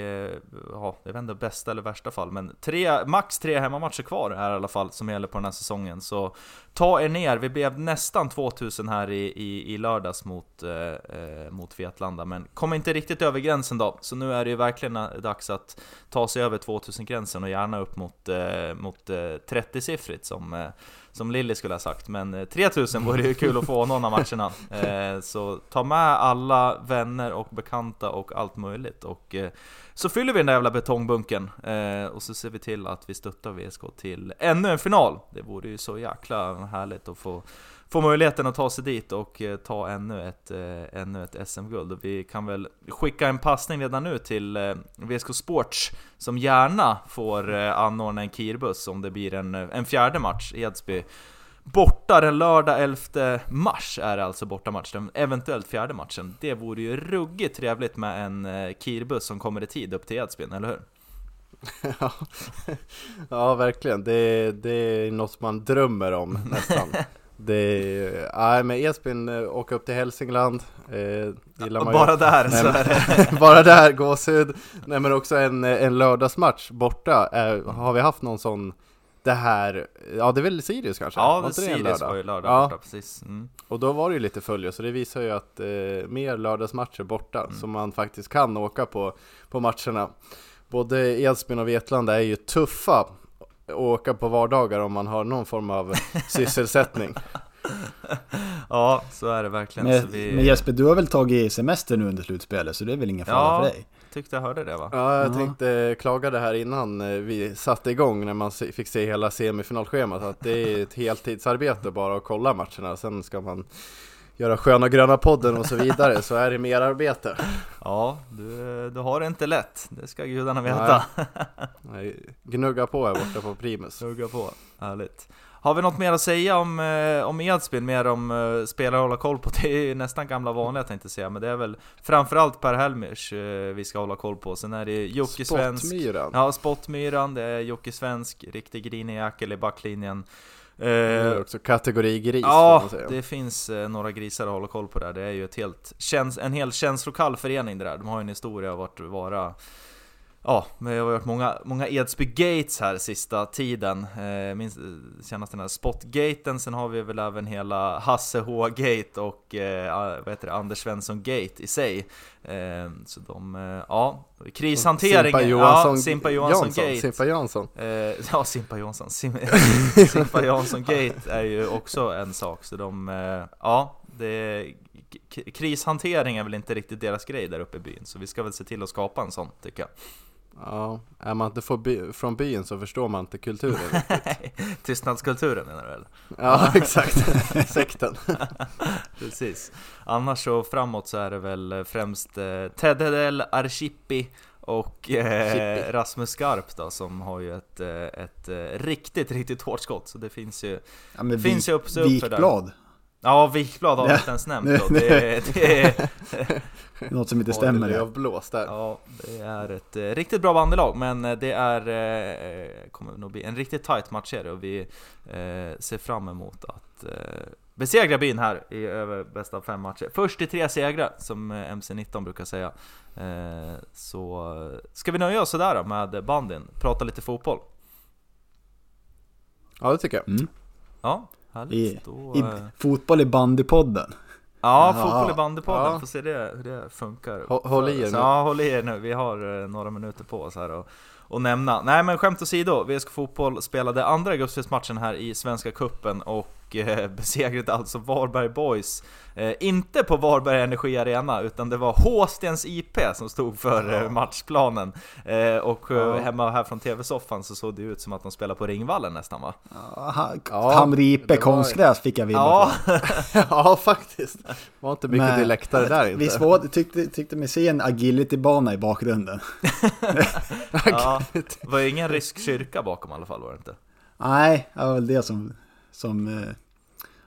ja, jag vet inte bästa eller värsta fall, men tre, max tre hemmamatcher kvar är i alla fall som gäller på den här säsongen. Så ta er ner, vi blev nästan 2000 här i, i, i lördags mot, eh, mot Vetlanda, men kom inte riktigt över gränsen då. Så nu är det ju verkligen dags att ta sig över 2000-gränsen och gärna upp mot, eh, mot eh, 30-siffrigt som eh, som Lilly skulle ha sagt, men 3000 eh, vore ju kul att få någon av matcherna. Eh, så ta med alla vänner och bekanta och allt möjligt. Och eh, så fyller vi den där jävla betongbunken eh, och så ser vi till att vi stöttar VSK till ännu en final. Det vore ju så jäkla härligt att få få möjligheten att ta sig dit och eh, ta ännu ett, eh, ännu ett SM-guld. Vi kan väl skicka en passning redan nu till eh, VSK Sports som gärna får eh, anordna en kirbuss om det blir en, en fjärde match i Edsby. Borta den lördag 11 mars är alltså bortamatch, den eventuellt fjärde matchen. Det vore ju ruggigt trevligt med en kirbuss som kommer i tid upp till Edsbyn, eller hur? ja, ja, verkligen. Det, det är något man drömmer om nästan. Det nej men Esbyn eh, åka upp till Hälsingland eh, man Bara där så är det Bara där, gåshud Nej men också en, en lördagsmatch borta, eh, har vi haft någon sån det här, ja det är väl Sirius kanske? Ja, var Sirius lördag? var ju lördag ja. borta, precis mm. Och då var det ju lite följe, så det visar ju att eh, mer lördagsmatcher borta, mm. så man faktiskt kan åka på, på matcherna Både Edsbyn och Vetlanda är ju tuffa åka på vardagar om man har någon form av sysselsättning. Ja, så är det verkligen. Men, vi... men, Jesper, du har väl tagit semester nu under slutspelet, så det är väl ingen fara ja, för dig? tyckte jag hörde det va? Ja, jag tänkte klaga det här innan eh, vi satte igång när man fick se hela semifinalschemat att det är ett heltidsarbete bara att kolla matcherna, sen ska man göra Sköna Gröna podden och så vidare så är det mer arbete. Ja, du, du har det inte lätt, det ska gudarna veta. Nej. Gnugga på här borta på Primus. Gnugga på, härligt. Har vi något mer att säga om, eh, om Edsbyn, mer om eh, spelare att hålla koll på? Det är nästan gamla vanliga tänkte jag säga, men det är väl framförallt Per Helmers eh, vi ska hålla koll på. Sen är det Jocke Svensk. Spottmyran. Ja, Spottmyran, det är Jocke Svensk, riktig grinig jäkel i backlinjen. Det är också kategori gris Ja, det finns några grisar att hålla koll på där. Det är ju ett helt, en helt känslokall förening det där. De har ju en historia av att vara Ja, men det har varit många, många Edsby Gates här sista tiden. Eh, minst, senast den här Spotgaten, sen har vi väl även hela Hasse H-gate och eh, vad heter det, Anders Svensson-gate i sig. Eh, så de, eh, ja, krishanteringen, Simpa Johansson, ja, Simpa Johansson-gate. Simpa Jansson. Eh, ja, Simpa Johansson. Sim, Simpa Jansson-gate är ju också en sak, så de, eh, ja, det krishantering är väl inte riktigt deras grej där uppe i byn, så vi ska väl se till att skapa en sån tycker jag. Ja, är man inte by från byn så förstår man inte kulturen riktigt. Tystnadskulturen menar du väl? Ja, exakt. Sekten. Precis. Annars så framåt så är det väl främst eh, Ted Hedell, Archippi och eh, Rasmus Skarp då som har ju ett, eh, ett, ett eh, riktigt, riktigt hårt skott. Så det finns ju, ja, finns vi, ju upp, upp Vikblad. Ja, Wikblad har vi inte ens nämnt då. Det, det är något som inte stämmer. Det blåst där. Ja, det är ett eh, riktigt bra bandelag, men eh, det är, eh, kommer nog bli en riktigt tight matchserie och vi eh, ser fram emot att eh, besegra byn här i över bästa av fem matcher. Först i tre segrar, som eh, MC19 brukar säga. Eh, så ska vi nöja oss sådär då med bandin, prata lite fotboll. Ja, det tycker jag. Mm. Ja, i, Då, i fotboll i bandypodden. Ja, Aha. fotboll i bandypodden, ja. får se det, hur det funkar. Håll i er nu. Ja, håll i er nu. Vi har eh, några minuter på oss här och, och nämna. Nej men skämt åsido, VSK Fotboll spelade andra augustimatchen här i Svenska Kuppen och eh, besegrade alltså Varberg Boys Eh, inte på Varberg Energi Arena, utan det var Håstens IP som stod för eh, matchplanen. Eh, och ja. hemma här från TV-soffan så såg det ut som att de spelade på Ringvallen nästan va? Ja, Hamri IP konstgräs fick jag vibbar ja. ja, faktiskt. Det var inte mycket Men, dialektare där inte. Visst var, tyckte, tyckte mig se en agility-bana i bakgrunden. ja, det var ingen rysk kyrka bakom i alla fall var det inte? Nej, det var väl det som, som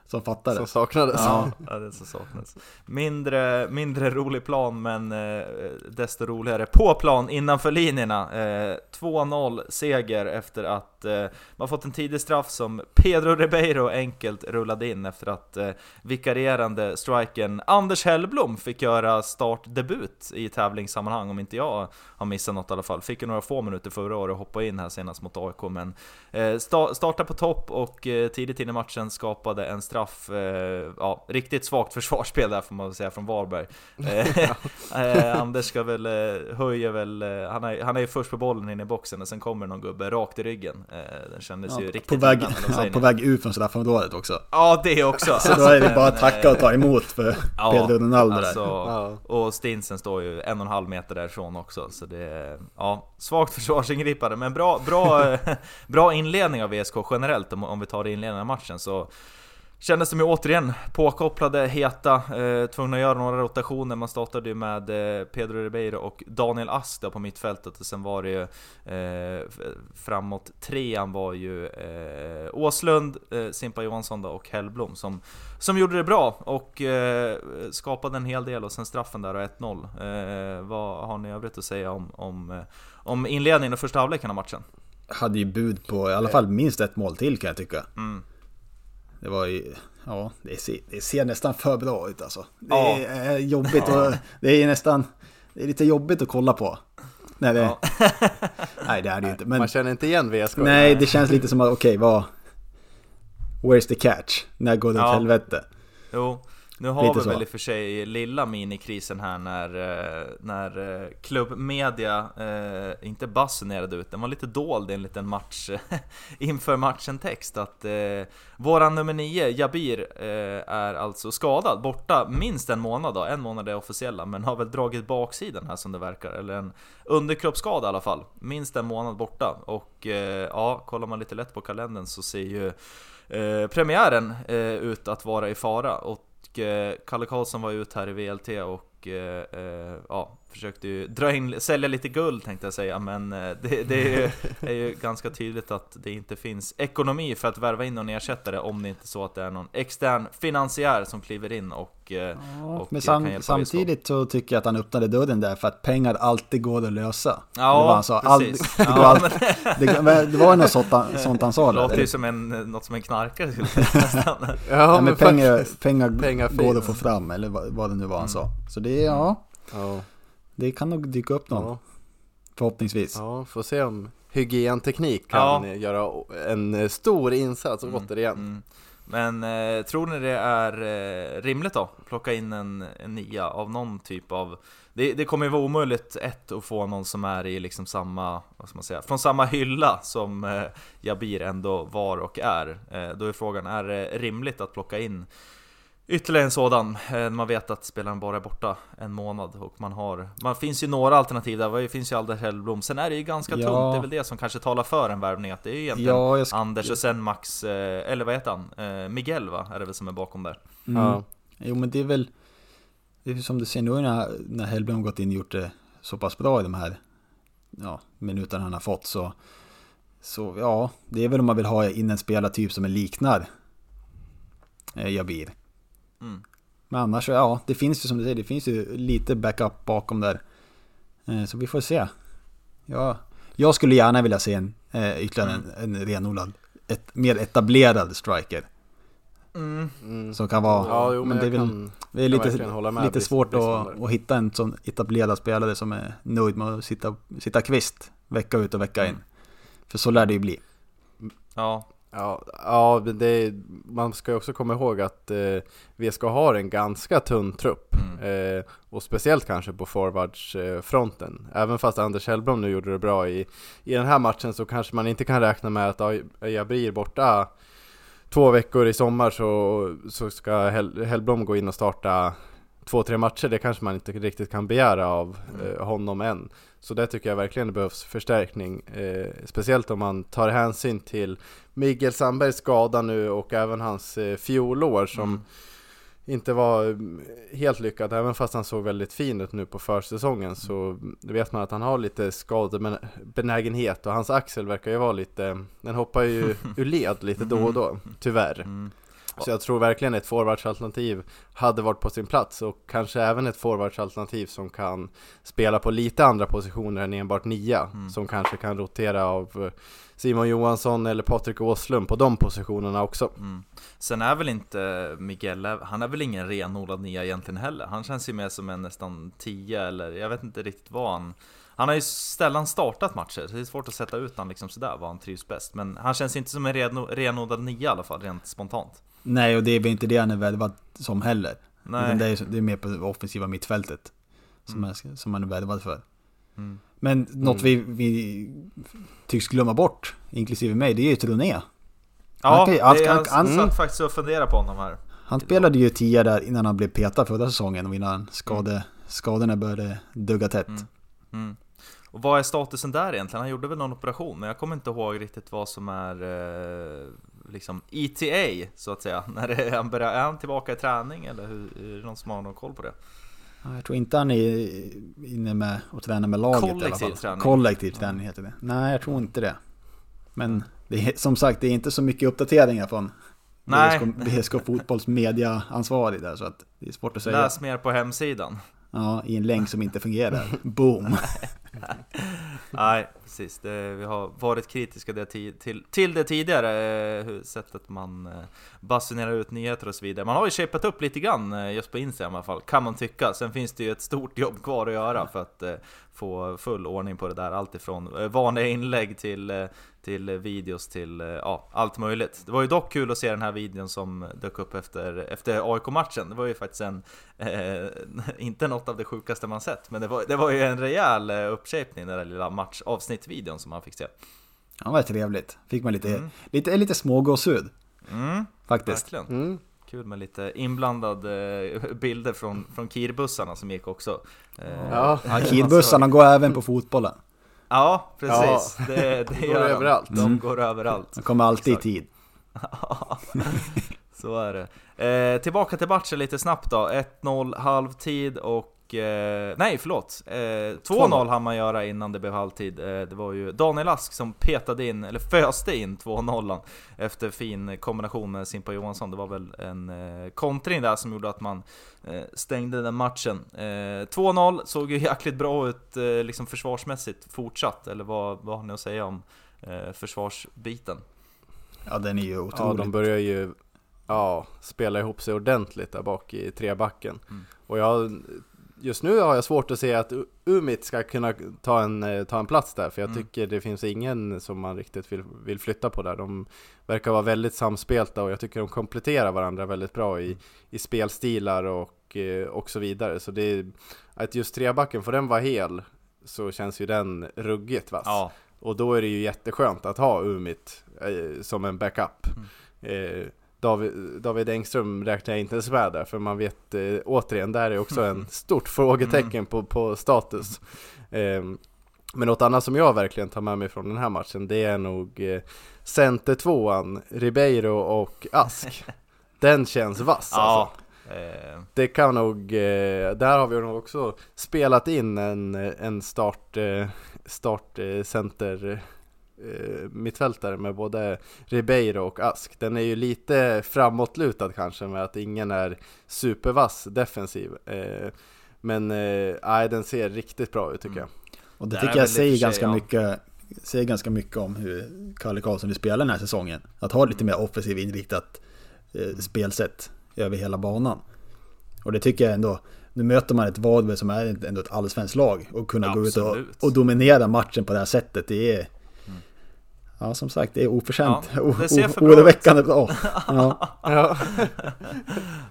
som fattades. Som saknades. Ja, ja det som saknades. Mindre, mindre rolig plan, men eh, desto roligare på plan innanför linjerna. Eh, 2-0 seger efter att att eh, man fått en tidig straff som Pedro Ribeiro enkelt rullade in efter att eh, vikarierande striken Anders Hellblom fick göra startdebut i tävlingssammanhang, om inte jag har missat något i alla fall. Fick ju några få minuter förra året och hoppade in här senast mot AIK, men eh, sta startade på topp och eh, tidigt in i matchen skapade en straff, eh, ja, riktigt svagt försvarsspel där får man väl säga från Varberg. Eh, eh, Anders ska väl, höjer väl, han är, han är ju först på bollen in i boxen och sen kommer någon gubbe rakt i ryggen. Eh, den kändes Ja, ju riktigt på, väg, ja, på väg ut från straffområdet också. Ja, det också! Så då är det bara att tacka och ta emot för Ja, Pedro Ronaldo alltså, där. Och Stinsen står ju en och en halv meter därifrån också, så det är ja, svagt försvarsingripande, men bra, bra, eh, bra inledning av VSK generellt om, om vi tar det inledningen av matchen. Så Kändes de ju återigen påkopplade, heta, eh, tvungna att göra några rotationer. Man startade ju med eh, Pedro Ribeiro och Daniel Ask där på mittfältet och sen var det ju eh, framåt trean var ju eh, Åslund, eh, Simpa Johansson då, och Hellblom som, som gjorde det bra och eh, skapade en hel del och sen straffen där och 1-0. Eh, vad har ni övrigt att säga om, om, eh, om inledningen och första halvleken av matchen? Hade ju bud på i alla fall minst ett mål till kan jag tycka. Mm. Det var ju, ja, det ser, det ser nästan för bra ut alltså. Det Ja. är jobbigt och det är nästan, det är lite jobbigt att kolla på. Nej, det, Ja. nej det är det ju inte. Men Man känner inte igen VSK. nej, det känns lite som att okej, vad... Where's the catch? När går det åt Ja. helvete? Jo, nu har Lite vi så. väl i och för sig lilla minikrisen här när, eh, när eh, klubbmedia eh, inte basunerade ut, den var lite dold i en liten match inför matchen-text att eh, våran nummer 9, Jabir, eh, är alltså skadad, borta minst en månad då, en månad är officiella, men har väl dragit baksidan här som det verkar, eller en underkroppsskada i alla fall, minst en månad borta och eh, ja, kollar man lite lätt på kalendern så ser ju eh, premiären ut att vara i fara och Eh, Kalle Karlsson var ut här i VLT och eh, eh, ja, försökte ju dra in, sälja lite guld tänkte jag säga men eh, det, det är, ju, är ju ganska tydligt att det inte finns ekonomi för att värva in någon ersättare om det inte är så att det är någon extern finansiär som kliver in och, eh, och Men sam, samtidigt så tycker jag att han öppnade dörren där för att pengar alltid går att lösa. Ja, det var han sa. precis. det, Ja, all, det, men det var ju något sånt han, sånt han sa Det låter ju som en, något som en knarkare skulle säga nästan. Ja, Ja, men men pengar, pengar, Pengar går att få fram, eller vad, vad det nu var han Mm. sa. Så det är, ja, Ja, det kan nog dyka upp någon, ja, förhoppningsvis. ja, får se om hygienteknik kan Ja. göra en eh, stor insats Mm, återigen. mm. Men eh, tror ni det är eh, rimligt då? Plocka in en, en nia av någon typ av... Det, det kommer ju vara omöjligt ett att få någon som är i liksom samma, vad ska man säga, från samma hylla som eh, Jabir ändå var och är. Eh, då är frågan, är det rimligt att plocka in ytterligare en sådan? Eh, man vet att spelaren bara är borta en månad och man har... Man finns ju några alternativ där, det finns ju Anders Hellblom. Sen är det ju ganska Ja. tunt, det är väl det som kanske talar för en värvning, att det är ju egentligen Ja, Anders och sen Max, eh, eller vad heter han? Eh, Miguel va? Är det väl som är bakom där? Mm. Ja. Jo men det är väl, det är som du ser nu när, när Hellblom gått in och gjort det så pass bra i de här ja, minuterna han har fått så, så ja, det är väl om man vill ha in en spelartyp som är liknar eh, Jabir. Mm. Men annars, så, ja, det finns ju som du säger, det finns ju lite backup bakom där. Eh, så vi får se. Ja, jag skulle gärna vilja se en eh, ytterligare en, en renodlad, ett mer etablerad striker. Mm. Mm. Som kan vara, Ja, jo, men det är väl kan, det är lite, verkligen hålla med lite svårt att, att hitta en sån etablerad spelare som är nöjd med att sitta, sitta kvist vecka ut och vecka in. Mm. För så lär det ju bli. Ja, Ja, ja det man ska ju också komma ihåg att eh, VSK har en ganska tunn trupp. Mm. Eh, och speciellt kanske på forwardsfronten. Även fast Anders Hellblom nu gjorde det bra i, i den här matchen så kanske man inte kan räkna med att ja, Jabri är borta två veckor i sommar så, så ska Hell, Hellblom gå in och starta två, tre matcher. Det kanske man inte riktigt kan begära av eh, honom än. Så där tycker jag verkligen det behövs förstärkning. Eh, speciellt om man tar hänsyn till Miguel Sandbergs skada nu och även hans eh, fjolår som Mm. inte var mm, helt lyckad. Även fast han såg väldigt fin ut nu på försäsongen så vet man att han har lite skadebenägenhet och hans axel verkar ju vara lite, den hoppar ju ur led lite då och då, tyvärr. Mm. Så jag tror verkligen ett forwardsalternativ hade varit på sin plats och kanske även ett forwardsalternativ som kan spela på lite andra positioner än enbart nia. Mm. Som kanske kan rotera av eh, Simon Johansson eller Patrik Åslund på de positionerna också. Mm. Sen är väl inte Miguel, han är väl ingen renodlad nia egentligen heller. Han känns ju mer som en nästan 10 eller jag vet inte riktigt vad han... Han har ju sällan startat matcher, så det är svårt att sätta ut honom liksom sådär, vad han trivs bäst. Men han känns inte som en reno, renodlad nia i alla fall, rent spontant. Nej, och det är väl inte det han är värvad som heller. Nej. Det, är, det är mer på det offensiva mittfältet. Som, Mm. är, som han är värvad för. Mm. Men något Mm. vi, vi tycks glömma bort, inklusive mig, det är ju Troné. Ja, Han kan han jag han- satt mm. faktiskt och funderade på honom här. Han spelade ju tia där innan han blev petad förra säsongen och innan skade, skadorna började dugga tätt. Mm. Mm. Och vad är statusen där egentligen? Han gjorde väl någon operation, men jag kommer inte ihåg riktigt vad som är eh, liksom ETA, så att säga. När det är, han börjar, är han tillbaka i träning eller hur, är det någon som har någon koll på det? Ja, Jag tror inte han är inne med och tränar med laget i alla Kollektiv fall. träning. Kollektiv träning heter det. Nej, jag tror inte det. Men det är, som sagt, det är inte så mycket uppdateringar från Nej. BSK, BSK Fotbolls mediaansvarig där så att det är svårt att säga. Läs mer på hemsidan. Ja, i en länk som inte fungerar. Boom! Nej, Nej, precis. Det, vi har varit kritiska det till, till det tidigare, eh, sättet man eh, basunerar ut nyheter och så vidare. Man har ju shapat upp lite grann eh, just på Instagram i alla fall, kan man tycka. Sen finns det ju ett stort jobb kvar att göra för att få full ordning på det där. Allt ifrån vanliga inlägg till, till videos till eh, ja, allt möjligt. Det var ju dock kul att se den här videon som dök upp efter, efter AIK-matchen. Det var ju faktiskt en, eh, inte något av det sjukaste man sett, men det var, det var ju en rejäl eh, uppshapning, den där lilla matchavsnittvideon som man fick se. Ja, det var trevligt. Fick man lite, Mm. lite, lite smågåshud Mm, faktiskt. verkligen. Mm. Kul med lite inblandade eh, bilder från, från Kirbussarna som gick också. Ja. Ja, Kidbussarna går även på fotbollen. Ja, precis. Det, det Går gör de. överallt. De Mm. går överallt. De kommer alltid i Exakt. tid. Så är det. Eh, tillbaka till matchen lite snabbt då. 1-0 halvtid och... Eh, nej, förlåt. Eh, 2-0 hann man göra innan det blev halvtid. Eh, det var ju Daniel Ask som petade in, eller föste in 2-0 efter fin kombination med Simpa Johansson. Det var väl en eh, kontring där som gjorde att man eh, stängde den matchen. Eh, 2-0 såg ju jäkligt bra ut eh, liksom försvarsmässigt fortsatt. Eller vad, vad har ni att säga om eh, försvarsbiten? Ja, den är ju Ja, otroligt. de börjar ju ja, spela ihop sig ordentligt där bak i trebacken. Mm. Och jag, just nu har jag svårt att se att Umit ska kunna ta en, eh, ta en plats där, för jag Mm. tycker det finns ingen som man riktigt vill, vill flytta på där. De verkar vara väldigt samspelta och jag tycker de kompletterar varandra väldigt bra i, i spelstilar och, eh, och så vidare. Så det är, att just trebacken, för den var hel, så känns ju den ruggigt vass. Ja, Och då är det ju jätteskönt att ha Umit eh, som en backup. Eh, David, David Engström räknar jag inte ens med där, för man vet eh, återigen, där är också en stort frågetecken på, på status. Eh, men något annat som jag verkligen tar med mig från den här matchen, det är nog eh, centertvåan, Ribeiro och Ask. Den känns vass alltså. ja. Eh, Det kan nog, eh, där har vi nog också spelat in en, en start, eh, start center eh, mittfältare med både Ribeiro och Ask. Den är ju lite framåtlutad kanske med att ingen är supervass defensiv. Eh, men eh, den ser riktigt bra ut tycker Mm. jag. Och det tycker jag säger ganska, ja. mycket, säger ganska mycket om hur Kalle Karlsson vill spela den här säsongen. Att ha lite mer offensiv inriktat eh, spelsätt över hela banan. Och det tycker jag ändå, nu möter man ett Varberg som är ändå ett allsvenskt lag och kunna gå ut och, Absolut. och dominera matchen på det här sättet, det är... Ja, som sagt, det är oförtjänt. Ja, det ser för bra ut. oroväckande bra. Ja. Ja.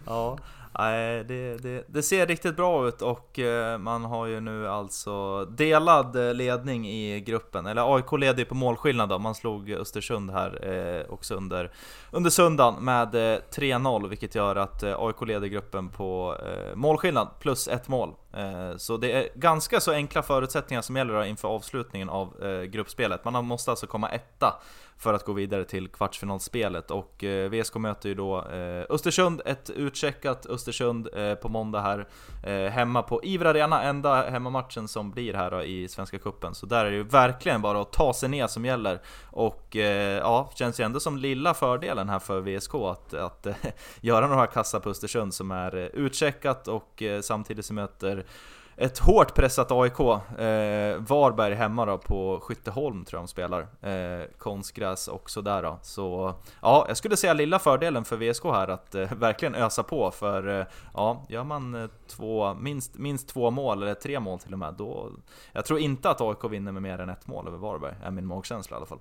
ja, nej, det, det, det ser riktigt bra ut och eh, man har ju nu alltså delad eh, ledning i gruppen. Eller AIK leder ju på målskillnad då. Man slog Östersund här eh, också under, under söndagen med 3-0 vilket gör att AIK leder gruppen på målskillnad plus ett mål. Så det är ganska så enkla förutsättningar som gäller inför avslutningen av gruppspelet. Man måste alltså komma etta för att gå vidare till kvartsfinalspelet och eh, VSK möter ju då eh, Östersund, ett utcheckat Östersund eh, på måndag här eh, hemma på Iver Arena, enda hemmamatchen som blir här då, i Svenska Cupen. Så där är det ju verkligen bara att ta sig ner som gäller och eh, ja, känns ju ändå som lilla fördelen här för VSK att, att eh, göra några kassar på Östersund som är eh, utcheckat och eh, samtidigt som möter ett hårt pressat AIK. Eh, Varberg hemma då på Skytteholm tror jag de spelar. Eh, konstgräs också där då. Så ja, jag skulle säga lilla fördelen för VSK här att eh, verkligen ösa på för eh, ja, gör man eh, två, minst, minst två mål eller tre mål till och med då... Jag tror inte att AIK vinner med mer än ett mål över Varberg, är min magkänsla i alla fall.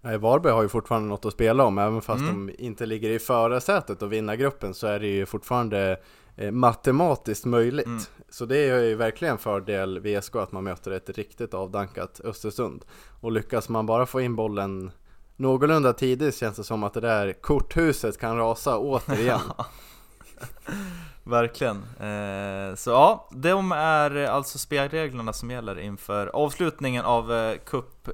Nej, Varberg har ju fortfarande något att spela om, även fast mm. de inte ligger i förarsätet och vinna gruppen så är det ju fortfarande matematiskt möjligt. Mm. Så det är ju verkligen fördel VSK att man möter ett riktigt avdankat Östersund. Och lyckas man bara få in bollen någorlunda tidigt känns det som att det där korthuset kan rasa återigen. Verkligen. Eh, så ja, de är alltså spelreglerna som gäller inför avslutningen av eh,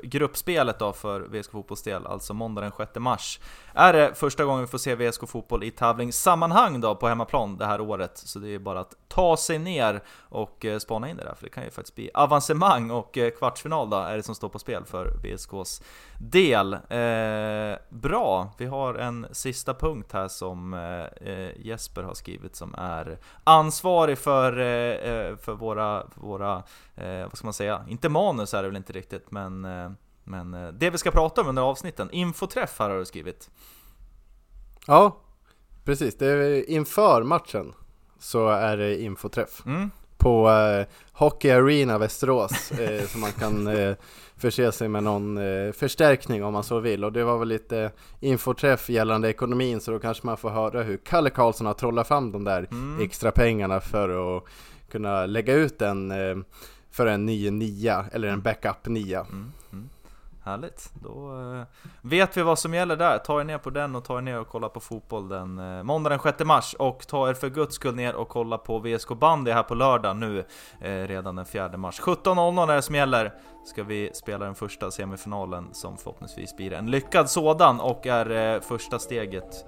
gruppspelet då för VSK fotbolls del, alltså måndag den 6 mars. Är det första gången vi får se VSK Fotboll i tävlingssammanhang då på hemmaplan det här året, så det är bara att ta sig ner och eh, spana in det där, för det kan ju faktiskt bli avancemang och eh, kvartsfinal då är det som står på spel för VSKs del. Eh, bra, vi har en sista punkt här som eh, eh Jesper har skrivit som är ansvarig för, eh, eh för våra, för våra vad ska man säga, inte manus är det väl inte riktigt, men, men det vi ska prata om under avsnitten. Infoträff här har du skrivit. Ja, precis. Det är inför matchen så är det infoträff. Mm. På eh, Hockey Arena Västerås, eh, så man kan eh, förse sig med någon eh, förstärkning om man så vill. Och det var väl lite infoträff gällande ekonomin, så då kanske man får höra hur Kalle Karlsson har trollat fram de där mm. extra pengarna för att kunna lägga ut den eh, för en ny nia, eller en backup nia. Mm. Mm. Härligt, då eh, vet vi vad som gäller där. Ta er ner på den och ta er ner och kolla på fotboll den eh, måndag den 6 mars. Och ta er för guds skull ner och kolla på VSK bandy här på lördag nu, eh, redan den 4 mars. 17.00 är det som gäller. Ska vi spela den första semifinalen som förhoppningsvis blir en lyckad sådan och är eh, första steget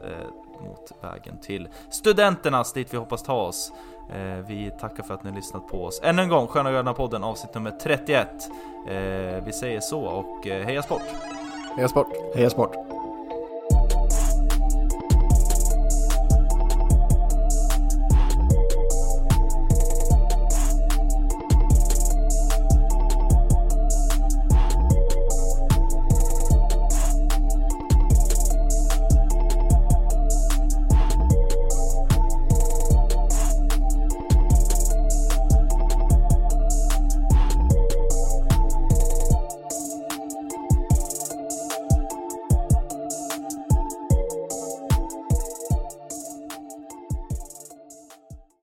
mot vägen till studenternas, dit vi hoppas ta oss. Eh, vi tackar för att ni har lyssnat på oss. Ännu en gång, Sköna Gröna podden avsnitt nummer 31. Eh, vi säger så och eh, heja sport! Heja sport! Heja sport!